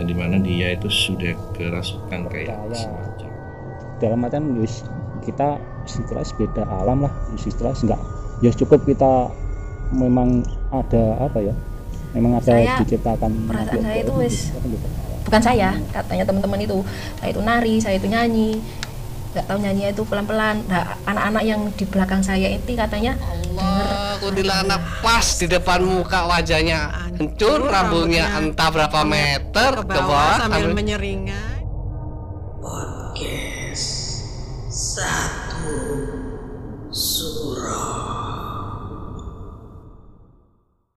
yang di mana dia itu sudah kerasukan kayak semacam. Dalam artian yus kita istilah beda alam lah istilah enggak ya cukup kita memang ada apa ya memang ada Saya- diciptakan perasaan saya itu wis gitu. bukan saya katanya teman-teman itu. Saya itu nari saya itu nyanyi nggak tahu nyanyi itu pelan-pelan. Nah anak-anak yang di belakang saya itu katanya Allah, kuntilanak pas di depan muka wajahnya. Hancur, rambutnya. entah berapa meter ke bawah sambil sambil- menyeringai. Podcast satu surah